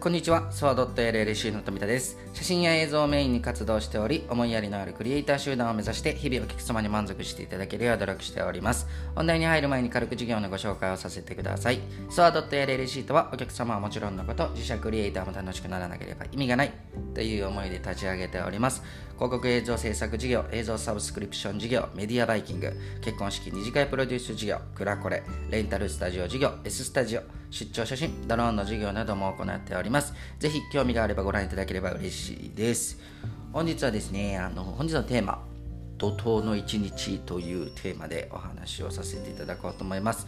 こんにちは、ソワドット LLC の富田です。写真や映像をメインに活動しており、思いやりのあるクリエイター集団を目指して日々お客様に満足していただけるよう努力しております。本題に入る前に軽く事業のご紹介をさせてください。ソワドット LLC とはお客様はもちろんのこと、自社クリエイターも楽しくならなければ意味がないという思いで立ち上げております。広告映像制作事業、映像サブスクリプション事業、メディアバイキング、結婚式二次会プロデュース事業、クラコレ、レンタルスタジオ事業、S スタジオ、出張写真、ドローンの授業なども行っております。ぜひ興味があればご覧いただければ嬉しいです。本日はですね、あの本日のテーマ、怒涛の一日というテーマでお話をさせていただこうと思います。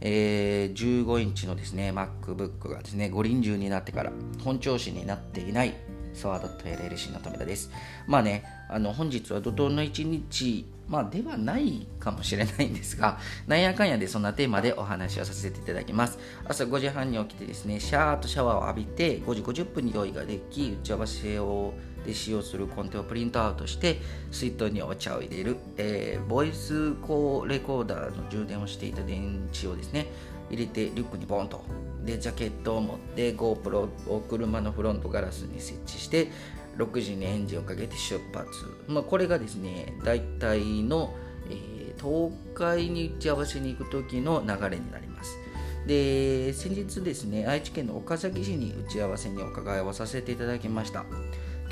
えー、15インチのですね、MacBook がですね、五輪中になってから本調子になっていないソワード .LLC の富田です。まあね、あの本日は怒涛の一日、まあではないかもしれないんですが、なんやかんやでそんなテーマでお話をさせていただきます。朝5時半に起きてですね、シャーっとシャワーを浴びて、5時50分に用意ができ、打ち合わせをで使用するコンテをプリントアウトして水筒にお茶を入れる、えー、ボイスコーレコーダーの充電をしていた電池をですね入れてリュックにボンとでジャケットを持って GoPro を車のフロントガラスに設置して6時にエンジンをかけて出発、まあ、これがですね大体の、えー、東海に打ち合わせに行く時の流れになります。で先日ですね愛知県の岡崎市に打ち合わせにお伺いをさせていただきました。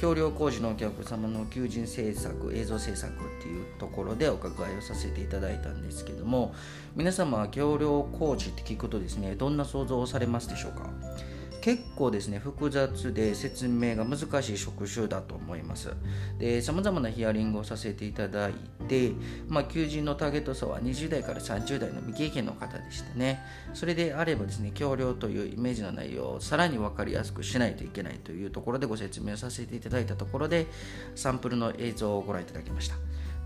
橋梁工事のお客様の求人制作映像制作っていうところでお伺いをさせていただいたんですけども皆様は橋梁工事って聞くとですねどんな想像をされますでしょうか？結構ですね複雑で説明が難しい職種だと思います。で様々なヒアリングをさせていただいて、まあ、求人のターゲット層は20代から30代の未経験の方でしたね。それであればですね橋梁というイメージの内容をさらに分かりやすくしないといけないというところでご説明をさせていただいたところでサンプルの映像をご覧いただきました。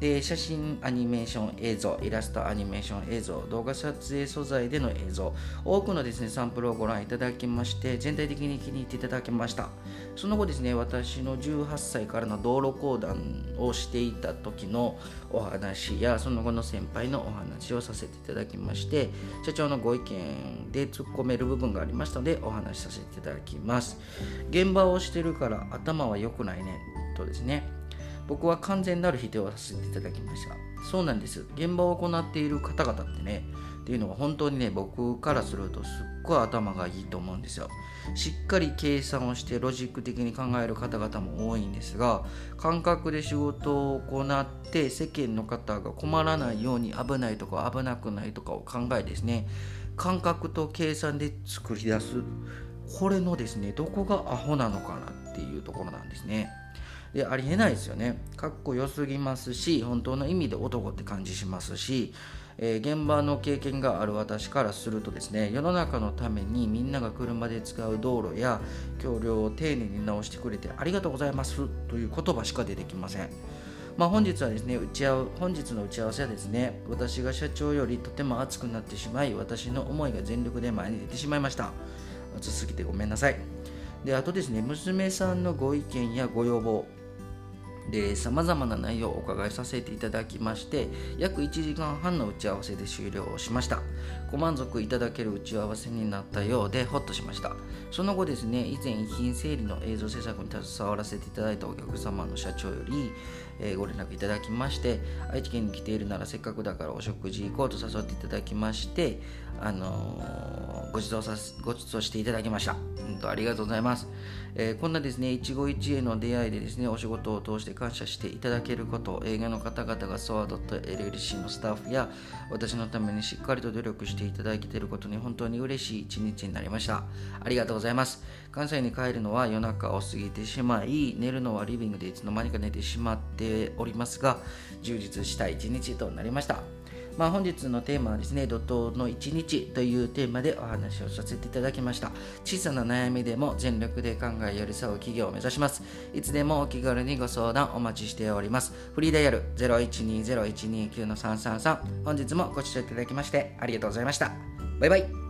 で写真アニメーション映像イラストアニメーション映像動画撮影素材での映像多くのですねサンプルをご覧いただきまして全体的に気に入っていただきました。その後ですね私の18歳からの道路公団をしていた時のお話やその後の先輩のお話をさせていただきまして社長のご意見で突っ込める部分がありましたのでお話しさせていただきます。現場をしてるから頭は良くないねとですね僕は完全なる否定をさせていただきました。そうなんです。現場を行っている方々ってねっていうのは本当にね僕からするとすっごい頭がいいと思うんですよ。しっかり計算をしてロジック的に考える方々も多いんですが感覚で仕事を行って世間の方が困らないように危ないとか危なくないとかを考えですね感覚と計算で作り出す。これのですねどこがアホなのかなっていうところなんですね。でありえないですよね。かっこよすぎますし本当の意味で男って感じしますし、えー、現場の経験がある私からするとですね世の中のためにみんなが車で使う道路や橋梁を丁寧に直してくれてありがとうございますという言葉しか出てきません。まあ、本日はですね打ち合う本日の打ち合わせはですね私が社長よりとても熱くなってしまい私の思いが全力で前に出てしまいました。熱すぎてごめんなさい。であとですね娘さんのご意見やご要望。でさまざまな内容をお伺いさせていただきまして約1時間半の打ち合わせで終了しました。ご満足いただける打ち合わせになったようでほっとしました。その後ですね以前遺品整理の映像制作に携わらせていただいたお客様の社長より、えー、ご連絡いただきまして愛知県に来ているならせっかくだからお食事行こうと誘っていただきましてあのー、ご馳走さご馳走していただきました。本当ありがとうございます、えー、こんなですね一期一会の出会いでですねお仕事を通して感謝していただけること映画の方々が SOA.LLC のスタッフや私のためにしっかりと努力してしていただいていることに本当に嬉しい一日になりました。ありがとうございます。関西に帰るのは夜中を過ぎてしまい寝るのはリビングでいつの間にか寝てしまっておりますが充実した一日となりました。まあ、本日のテーマはですね、怒涛の一日というテーマでお話をさせていただきました。小さな悩みでも全力で考え寄り添う企業を目指します。いつでもお気軽にご相談お待ちしております。フリーダイヤル0120-129-333本日もご視聴いただきましてありがとうございました。バイバイ。